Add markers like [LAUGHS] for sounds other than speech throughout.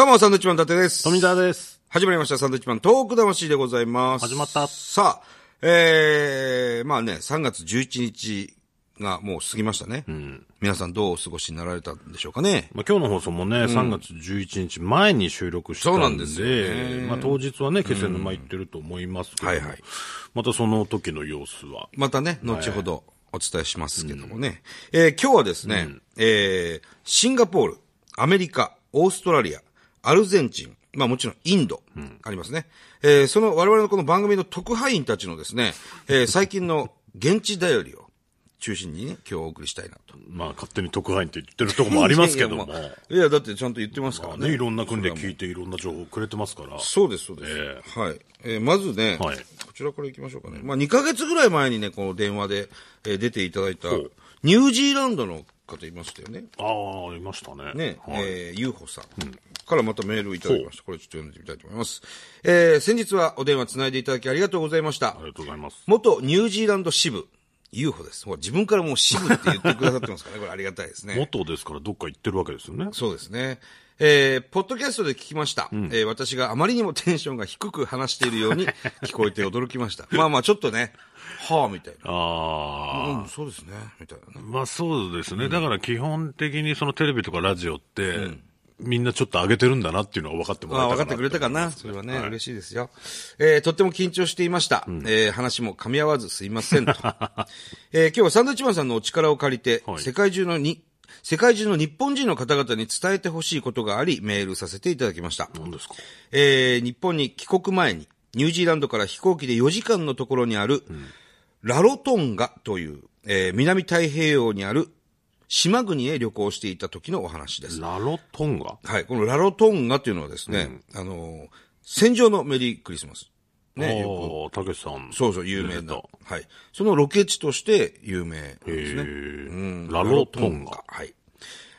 どうも、サンドウィッチマン伊達です。富澤です。始まりました、サンドウィッチマントーク魂でございます。始まったさあ、えー、まあね、3月11日がもう過ぎましたね。皆さんどうお過ごしになられたんでしょうかね。まあ、今日の放送もね、3月11日前に収録したんで、そうなんですよねまあ、当日はね、気仙沼行ってると思いますけど、はいはいまたその時の様子は、またね、後ほどお伝えしますけどもね。えー今日はですね、えーシンガポール、アメリカ、オーストラリア、アルゼンチン、まあもちろんインド、ありますね。えーその我々のこの番組の特派員たちのですね、えー最近の現地だよりを中心にね、今日お送りしたいなと。まあ、勝手に特派員って言ってるとこもありますけども、いやいやまあいや、だってちゃんと言ってますからね。ね、いろんな国で聞いていろんな情報をくれてますから、そうです、そうです。えはい。えーまずね、はいこちらから行きましょうかね。まあ、2ヶ月ぐらい前にね、この電話で、えー出ていただいたう、ニュージーランドの方いましたよね。ああ、いましたね。ね、はいえー、ゆうほさん。からまたメールをいただきました。これちょっと読んでみたいと思います。えー、先日はお電話つないでいただきありがとうございましたあ。りがとうございます。元ニュージーランド支部、ゆうほです。自分からもう支部って言ってくださってますからね。これありがたいですね。元ですからどっか行ってるわけですよね。そうですね。えー、ポッドキャストで聞きました、えー私があまりにもテンションが低く話しているように [LAUGHS] 聞こえて驚きました。まあまあ、ちょっとね、はあ、みたいな。ああ、うん、そうですね、みたいなね。まあそうですね。だから基本的にそのテレビとかラジオって、みんなちょっと上げてるんだなっていうのは分かってもらえたかな分かってくれたかな。それはね、はい嬉しいですよ。えーとっても緊張していました。えー話も噛み合わずすいませんと。[LAUGHS] えー今日はサンドウィッチマンさんのお力を借りて、はい世界中のに、世界中の日本人の方々に伝えてほしいことがあり、メールさせていただきました。何ですか？えー日本に帰国前に、ニュージーランドから飛行機で4時間のところにある、ラロトンガという、えー南太平洋にある島国へ旅行していた時のお話です。ラロトンガ？はい。このラロトンガというのはですね、あのー戦場のメリークリスマス。ね、よああ、たけしさん。くそうそう、有名な。はい。そのロケ地として有名ですね。へえラロトンガ。はい。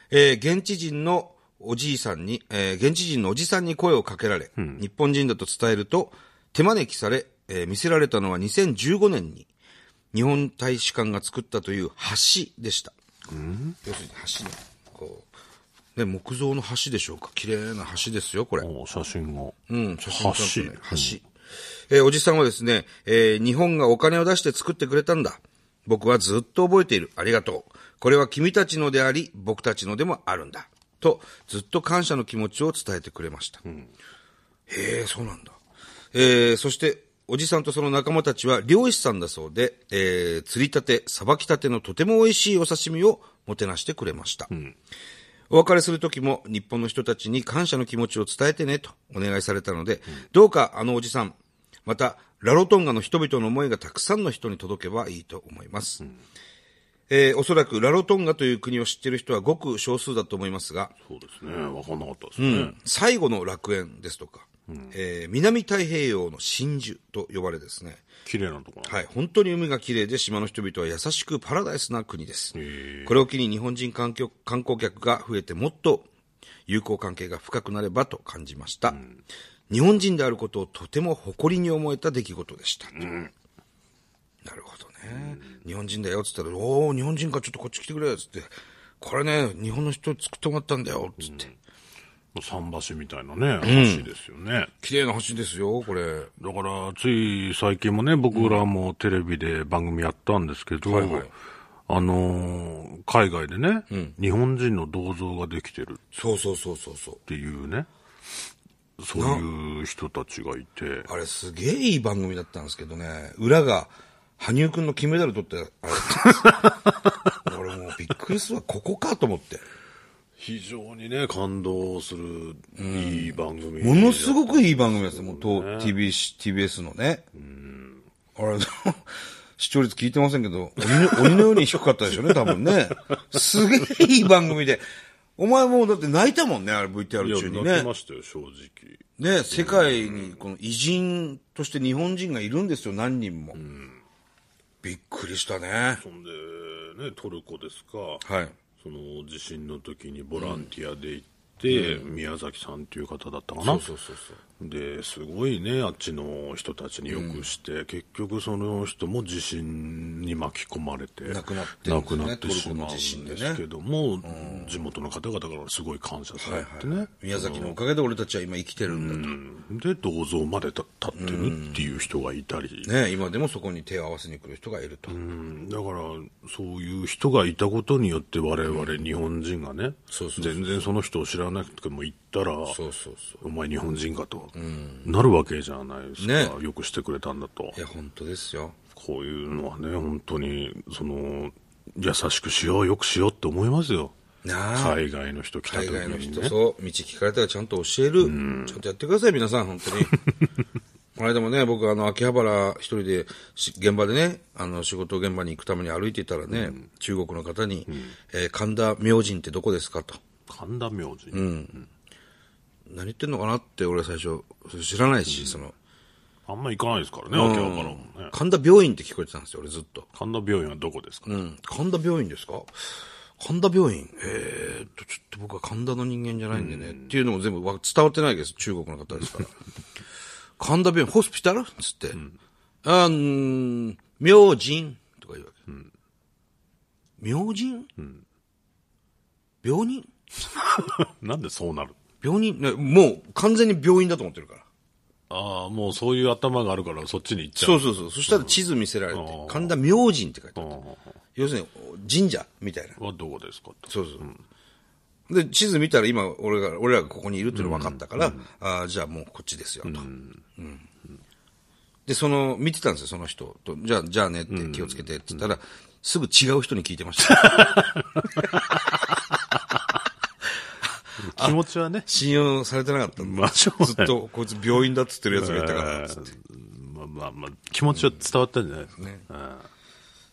えー現地人のおじいさんに、えー現地人のおじさんに声をかけられ、日本人だと伝えると、手招きされ、えー見せられたのは2015年に、日本大使館が作ったという橋でした。要するに橋ね、こう、ね、木造の橋でしょうか。綺麗な橋ですよ、これ。お写真が。うん、写真ちゃんとね橋橋。えーおじさんはですね、えー日本がお金を出して作ってくれたんだ。僕はずっと覚えている。ありがとう。これは君たちのであり、僕たちのでもあるんだ。と、ずっと感謝の気持ちを伝えてくれました。へえ、そうなんだ。えーそして、おじさんとその仲間たちは漁師さんだそうで、えー釣りたて、さばきたてのとても美味しいお刺身をもてなしてくれました。お別れする時も日本の人たちに感謝の気持ちを伝えてねとお願いされたので、どうかあのおじさん、またラロトンガの人々の思いがたくさんの人に届けばいいと思います。えーおそらくラロトンガという国を知っている人はごく少数だと思いますが、そうですね。分かんなかったですね。最後の楽園ですとか、えー南太平洋の真珠と呼ばれですね、綺麗なところ。はい、本当に海が綺麗で島の人々は優しくパラダイスな国です。これを機に日本人観光観光客が増えてもっと友好関係が深くなればと感じました。日本人であることをとても誇りに思えた出来事でした。なるほどね。日本人だよっつったら、おお日本人かちょっとこっち来てくれよっつって、これね、日本の人に作ってもらったんだよっつって。桟橋みたいなね、橋ですよね。綺麗な橋ですよ、これ。だから、つい最近もね、僕らもテレビで番組やったんですけど、はいはい。あのー海外でね、日本人の銅像ができてる。っそうそうそうそうそう。ていうね、そういう人たちがいて、あれすげえいい番組だったんですけどね、裏が、羽生くんの金メダル取って、あれ [LAUGHS] 俺もうびっくりするわ、ここかと思って。非常にね、感動するいい番組。ものすごくいい番組ですよ、もう、と TBS, TBS のね。あれ、[LAUGHS] 視聴率聞いてませんけど、[LAUGHS] 鬼のように低かったでしょうね、多分ね。すげえいい番組で。お前もうだって泣いたもんね、あれ VTR 中にね泣き。ましたよ、正直。ね、世界にこの偉人として日本人がいるんですよ、何人も。びっくりしたね。そんで、ね、トルコですか。はい。その地震の時にボランティアで行って、宮崎さんっていう方だったかな。そうそうそうそう。で、すごいね、あっちの人たちによくして、結局その人も地震に巻き込まれて、亡くなってね。亡くなってしまうんですけども、地元の方々からすごい感謝されてね。宮崎のおかげで俺たちは今生きてるんだと。うん。で、銅像まで立ってるっていう人がいたり、ね、今でもそこに手を合わせに来る人がいると。うん。だから、そういう人がいたことによって我々日本人がね、全然その人を知らなくても行ったら、そうそうそう。お前日本人かと、なるわけじゃないですか、ねよくしてくれたんだとい。や、本当ですよ。こういうのはね、本当に、その、優しくしよう、よくしようって思いますよ。なあ。海外の人来た海時外の人。そう、道聞かれたらちゃんと教える。ちゃんとやってください、皆さん、本当に。[LAUGHS] この間もね、僕、あの、秋葉原一人でし、現場でね、あの、仕事現場に行くために歩いていたらね、中国の方に、えー神田明神ってどこですかと。神田明神。何言ってんのかなって俺最初、知らないし、その、あんま行かないですからね、秋葉原もね。神田病院って聞こえてたんですよ、俺ずっと。神田病院はどこですか、うん。神田病院ですか？神田病院えーっと、ちょっと僕は神田の人間じゃないんでね。っていうのも全部わ伝わってないです。中国の方ですから。[LAUGHS] 神田病院、ホスピタル？つって。あん、明神とか言うわけ。明神、病人？[LAUGHS] なんでそうなる病人、ね、もう完全に病院だと思ってるから。ああ、もうそういう頭があるからそっちに行っちゃ。そううそうそう。そしたら地図見せられて、神田明神って書いてある。要するに神社みたいな。はどこですか？と。そうそう。で、地図見たら今、俺が、俺らがここにいるっていうの分かったから、ああ、じゃあもうこっちですよ、と。うんで、その、見てたんですよ、その人と。じゃあ、じゃあねって気をつけてって言ったら、すぐ違う人に聞いてました。[LAUGHS] 気持ちはね。信用されてなかった。まあ、ずっと、こいつ病院だっつってるやつがいたから。まあまあまあ、気持ちは伝わったんじゃないですか。ねうん。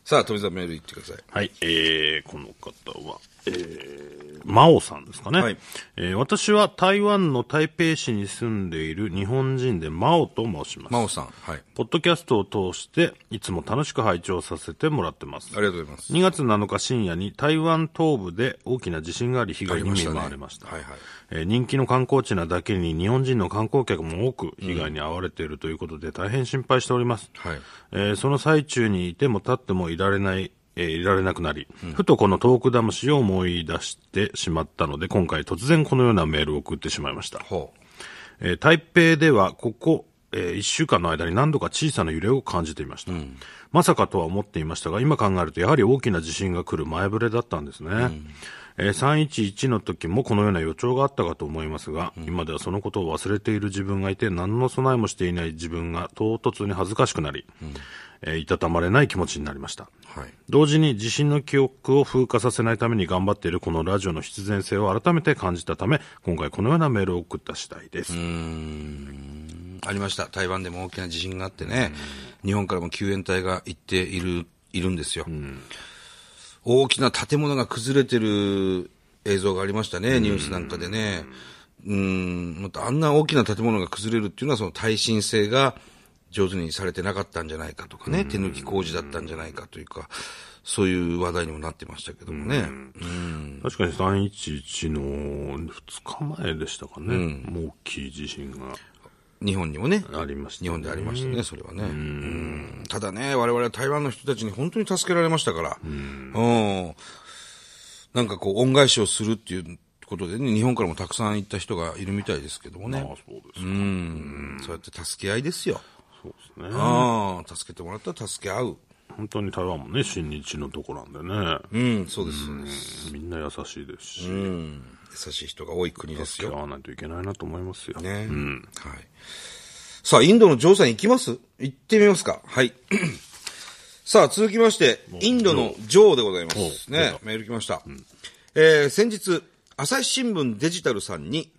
さあ、富澤メール言ってください。はい、えー、この方は、えー、真央さんですかね。はいえー私は台湾の台北市に住んでいる日本人で真央と申します。真央さん。はい。ポッドキャストを通して、いつも楽しく拝聴させてもらってます。ありがとうございます。2月7日深夜に台湾東部で大きな地震があり被害に見舞われました。はいはい。えー人気の観光地なだけに日本人の観光客も多く被害に遭われているということで大変心配しております。はい。えーその最中にいても立ってもいられない、えーいられなくなり、ふとこのトーク魂を思い出してしまったので、今回突然このようなメールを送ってしまいました。ほえー台北ではここ、え1週間の間に何度か小さな揺れを感じていました。まさかとは思っていましたが、今考えるとやはり大きな地震が来る前触れだったんですね。えー311の時もこのような予兆があったかと思いますが、今ではそのことを忘れている自分がいて、何の備えもしていない自分が唐突に恥ずかしくなり、えーいたたまれない気持ちになりました。う。はい。同時に地震の記憶を風化させないために頑張っているこのラジオの必然性を改めて感じたため、今回このようなメールを送った次第です。ありました。台湾でも大きな地震があってね、日本からも救援隊が行っている、いるんですよ。大きな建物が崩れてる映像がありましたね、ニュースなんかでね。うん、またあんな大きな建物が崩れるっていうのはその耐震性が上手にされてなかったんじゃないかとかね、手抜き工事だったんじゃないかというか、そういう話題にもなってましたけどもね。うん。確かに311の2日前でしたかね。もう大きい地震が。日本にもね、ありました、日本でありましたね、それはね。うん。ただね、我々は台湾の人たちに本当に助けられましたから、うん。なんかこう、恩返しをするっていうことでね、日本からもたくさん行った人がいるみたいですけどもね。ああ、そうですか。うん、そうやって助け合いですよ。そうですね。ああ、助けてもらったら助け合う。本当に台湾もね、親日のとこなんでね。うん、そうです、そうです。みんな優しいですし、うん、優しい人が多い国ですよ。付き合わないといけないなと思いますよ。ね。はい。さあ、インドのジョーさん行きます？行ってみますか。はい。[CLEARS THROAT] さあ、続きまして、インドのジョーでございます。おねメール来ました。えー先日、朝日新聞デジタルさんに、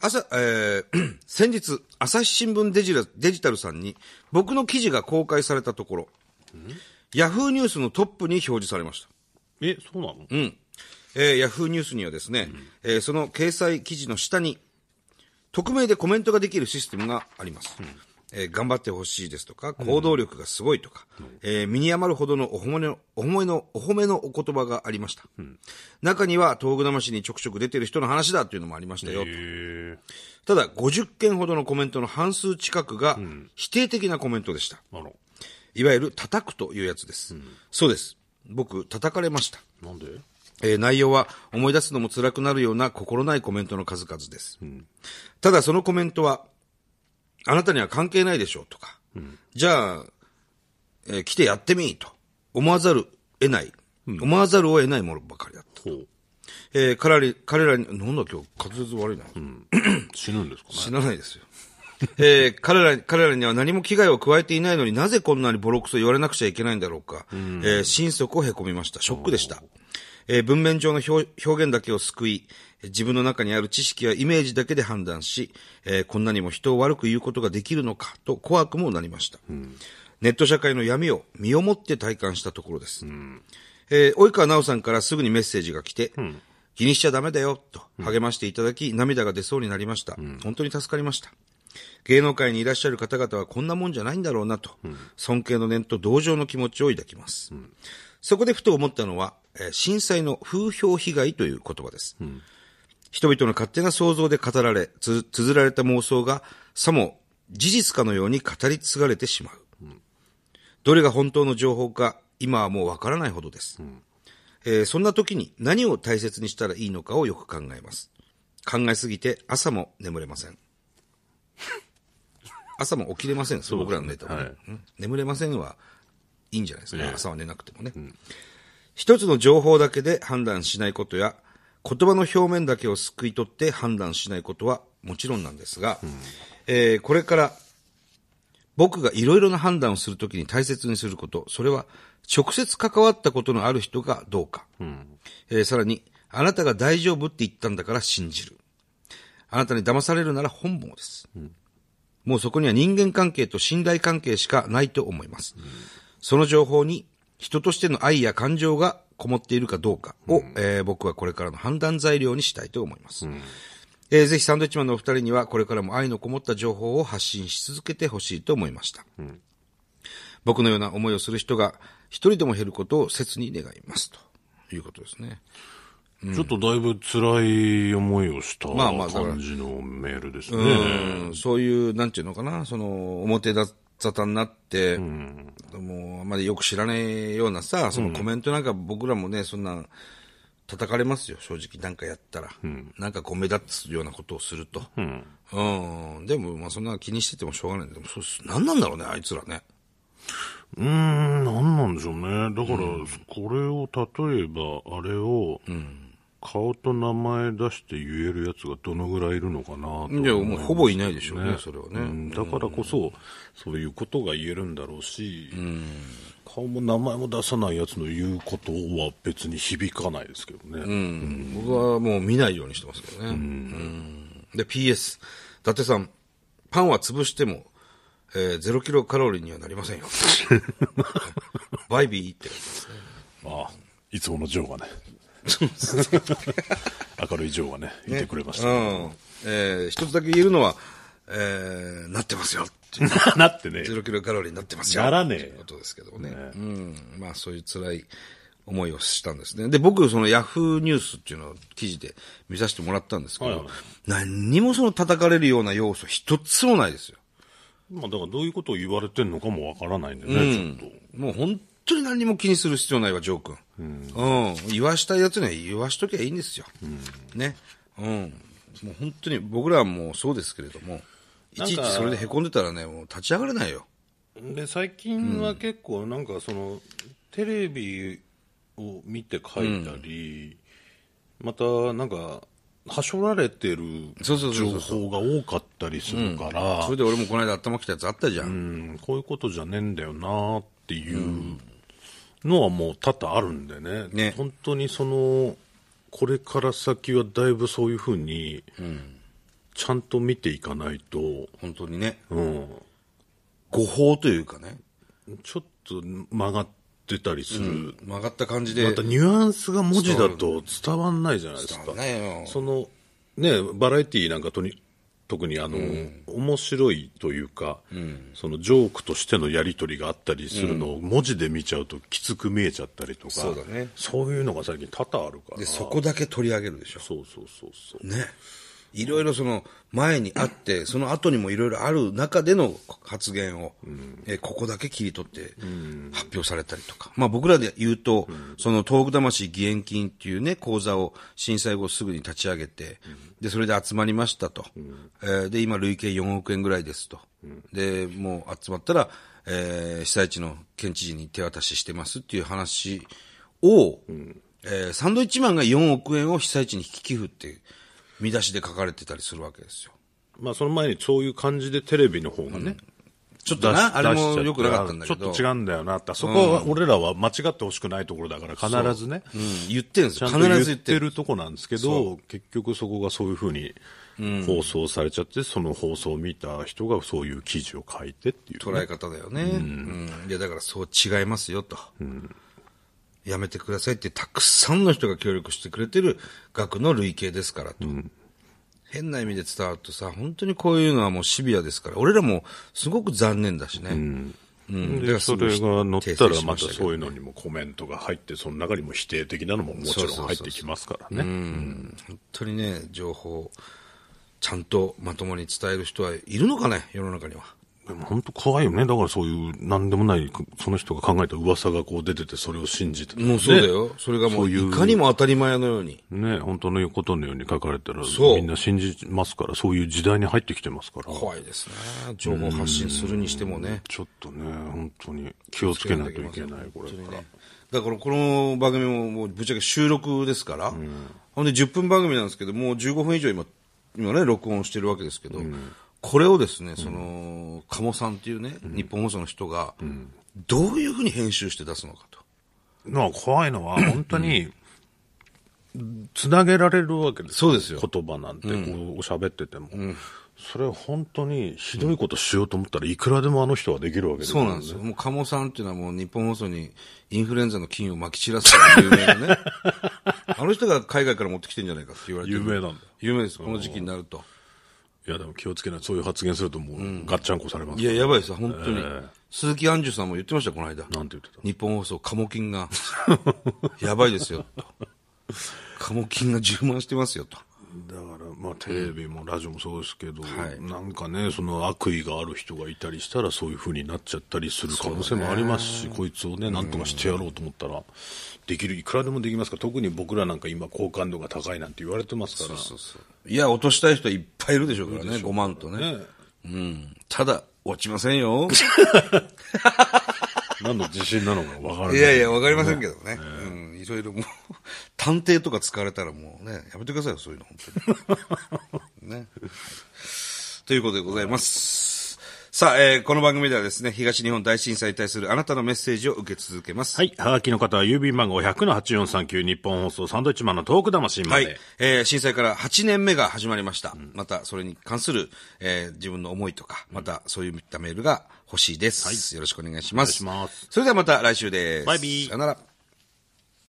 朝、えー [CLEARS THROAT] 先日、朝日新聞デジラデジタルさんに、僕の記事が公開されたところ、ヤフーニュースのトップに表示されました。え、そうなの？うん。えーヤフーニュースにはですね、えーその掲載記事の下に、匿名でコメントができるシステムがあります。えー頑張ってほしいですとか、行動力がすごいとか、えー身に余るほどのお褒めの、お褒めの、お褒めのお言葉がありました。中には、東具魂にちょくちょく出てる人の話だっていうのもありましたよ。へただ、50件ほどのコメントの半数近くが否定的なコメントでした。あの、いわゆる叩くというやつです。そうです。僕、叩かれました。なんで？えー内容は思い出すのも辛くなるような心ないコメントの数々です。ただそのコメントは、あなたには関係ないでしょうとか、じゃあ、えー来てやってみと思わざる得ない、思わざるを得ないものばかりだった。えー彼らに、彼らに、なんだ今日滑舌悪いな。死ぬんですかね。死なないですよ。[LAUGHS] えー彼ら、彼らには何も危害を加えていないのになぜこんなにボロクソ言われなくちゃいけないんだろうか。えー心底をへこみました。ショックでした。えー文面上の表表現だけを救い、自分の中にある知識やイメージだけで判断し、えーこんなにも人を悪く言うことができるのかと怖くもなりました。ネット社会の闇を身をもって体感したところです。えー及川直さんからすぐにメッセージが来て、気にしちゃダメだよ、と励ましていただき、涙が出そうになりました。本当に助かりました。芸能界にいらっしゃる方々はこんなもんじゃないんだろうなと、尊敬の念と同情の気持ちを抱きます。そこでふと思ったのは、えー震災の風評被害という言葉です。人々の勝手な想像で語られ、つ、綴られた妄想が、さも事実かのように語り継がれてしまう。どれが本当の情報か、今はもうわからないほどです。えーそんな時に何を大切にしたらいいのかをよく考えます。考えすぎて朝も眠れません。[LAUGHS] 朝も起きれません、そう僕らのネタはね、はいうん眠れませんはいいんじゃないですか、朝は寝なくてもね。一つの情報だけで判断しないことや、言葉の表面だけをすくい取って判断しないことはもちろんなんですが、えーこれから僕がいろいろな判断をするときに大切にすること、それは直接関わったことのある人がどうか。えーさらに、あなたが大丈夫って言ったんだから信じる。あなたに騙されるなら本望です。もうそこには人間関係と信頼関係しかないと思います。その情報に人としての愛や感情がこもっているかどうかを、えー僕はこれからの判断材料にしたいと思います。えーぜひサンドイッチマンのお二人にはこれからも愛のこもった情報を発信し続けてほしいと思いました。僕のような思いをする人が一人でも減ることを切に願います。ということですね。ちょっとだいぶ辛い思いをしたまあまあだから感じのメールですね。うん、そういう、なんていうのかな、その、表だ沙汰になって、もう、あまりよく知らねえようなさ、そのコメントなんか僕らもね、そんな、叩かれますよ、正直。なんかやったら。なんかこう目立つようなことをすると。うん。でも、まあそんな気にしててもしょうがない。でも、そうす、なんなんだろうね、あいつらね。うーん、なんなんでしょうね。だから、これを、例えば、あれを、顔と名前出して言えるやつがどのぐらいいるのかなと思いや、もうほぼいないでしょうね、それはね。うんだからこそ、そういうことが言えるんだろうし、顔も名前も出さないやつの言うことは別に響かないですけどね。うん僕はもう見ないようにしてますけどね。うんで、PS。伊達さん、パンは潰しても、えー、0キロカロリーにはなりませんよ。[LAUGHS] バイビーってね。ああいつものジョーがね。[LAUGHS] 明るいジョーがね、いてくれました。うん。えー、一つだけ言えるのは、えー、なってますよっていう。[LAUGHS] なってね。0キロカロリーになってますよ。ならねえっていうことですけどもね。うん。まあそういう辛い思いをしたんですね。で、僕、そのヤフーニュースっていうのを記事で見させてもらったんですけど、はいはい何にもその叩かれるような要素一つもないですよ。まあだからどういうことを言われてんのかもわからないんでね、ちょっと。もう本当に何にも気にする必要ないわ、ジョー君。うん。言わしたいやつには言わしときゃいいんですよ。ね。うん。もう本当に僕らはもうそうですけれども、いちいちそれで凹んでたらね、もう立ち上がれないよ。で最近は結構なんかその、テレビを見て書いたり、またなんかはしょられてる情報が多かったりするから、それで俺もこの間頭きたやつあったじゃん。うんこういうことじゃねえんだよなっていうのはもう多々あるんでねね本当にそのこれから先はだいぶそういうふうにちゃんと見ていかないと、本当にね。うん、誤報というかね。ちょっと曲がってたりする、曲がった感じで。またニュアンスが文字だと伝わんないじゃないですか。その、ね、バラエティーなんかとに、特にあの、面白いというか、そのジョークとしてのやりとりがあったりするのを文字で見ちゃうときつく見えちゃったりとか、そうだねそういうのが最近多々あるから。で、そこだけ取り上げるでしょ。そうそうそうそう。ね。いろいろその前にあって、その後にもいろいろある中での発言を、えーここだけ切り取って発表されたりとか。まあ僕らで言うと、その東北魂義援金っていうね、講座を震災後すぐに立ち上げて、で、それで集まりましたと。えーで、今累計4億円ぐらいですと。で、もう集まったら、えー被災地の県知事に手渡ししてますっていう話を、えーサンドイッチマンが4億円を被災地に引き寄付って見出しで書かれてたりするわけですよ。まあその前にそういう感じでテレビの方がね、ちょっとな、あれも良くなかったんだけど。ちょっと違うんだよなって。そこは俺らは間違ってほしくないところだから必ずね。うん、言ってるんですよ。ちゃんと言ず言ってる。てるとこなんですけど、結局そこがそういうふうに放送されちゃって、その放送を見た人がそういう記事を書いてっていう、捉え方だよね。うん。いや、だからそう違いますよと。やめてくださいってたくさんの人が協力してくれてる額の累計ですからと。変な意味で伝わるとさ、本当にこういうのはもうシビアですから、俺らもすごく残念だしね。うん。だからでそれが載ったらまたそういうのにもコメントが入って、その中にも否定的なのももちろん入ってきますからね。本当にね、情報、ちゃんとまともに伝える人はいるのかね、世の中には。でも本当怖いよね。だからそういう何でもない、その人が考えた噂がこう出ててそれを信じてねもうそうだよ。それがもそうういかにも当たり前のように。ね、本当のことのように書かれたら、そうみんな信じますから、そういう時代に入ってきてますから。怖いですね。情報発信するにしてもね。ちょっとね、本当に気をつけないといけない、これから。だからこの番組ももうぶっちゃけ収録ですから、ほんで10分番組なんですけど、もう15分以上今、今ね、録音してるわけですけど、これをですね、その、鴨さんっていうね、日本放送の人が、どういうふうに編集して出すのかと。まあ怖いのは、本当に、つなげられるわけですそうですよ言葉なんて、こう、喋ってても。それは本当にひどいことしようと思ったらいくらでもあの人はできるわけですそうなんですよ。もう鴨さんっていうのはもう日本放送にインフルエンザの菌を撒き散らす有名なね。[LAUGHS] あの人が海外から持ってきてんじゃないかって言われてる有名なんだ。有名です、この時期になると。いや、でも気をつけない。そういう発言するともう、ガッチャンコされますいや、やばいですよ、本当に。ええ鈴木杏樹さんも言ってました、この間。なんて言ってた？日本放送、カモ菌が、[LAUGHS] やばいですよ、と。カモ菌が充満してますよ、と。だから、まあ、テレビもラジオもそうですけど、はいなんかね、その悪意がある人がいたりしたら、そういう風になっちゃったりする可能性もありますし、こいつをね、なんとかしてやろうと思ったら、できる、いくらでもできますから、特に僕らなんか今、好感度が高いなんて言われてますから、そうそう。いや、落としたい人はいっぱいいるでしょうからね、5万とね。ね、うん。ただ、落ちませんよ。[LAUGHS] 何の自信なのかわからない。いやいや、わかりませんけどね。うん。いろいろもう、[LAUGHS] 探偵とか使われたらもうね、やめてくださいよ、そういうの、本当に。ね。ということでございます。さあ、えーこの番組ではですね、東日本大震災に対するあなたのメッセージを受け続けます。はい。はがきの方は郵便番号100-8439日本放送サンドイッチマンのトーク魂まはいで。。えー震災から8年目が始まりました。また、それに関する、えー自分の思いとか、また、そういったメールが欲しいです。よろしくお願いします。お願いしますそれではまた来週です。バイビーさよなら。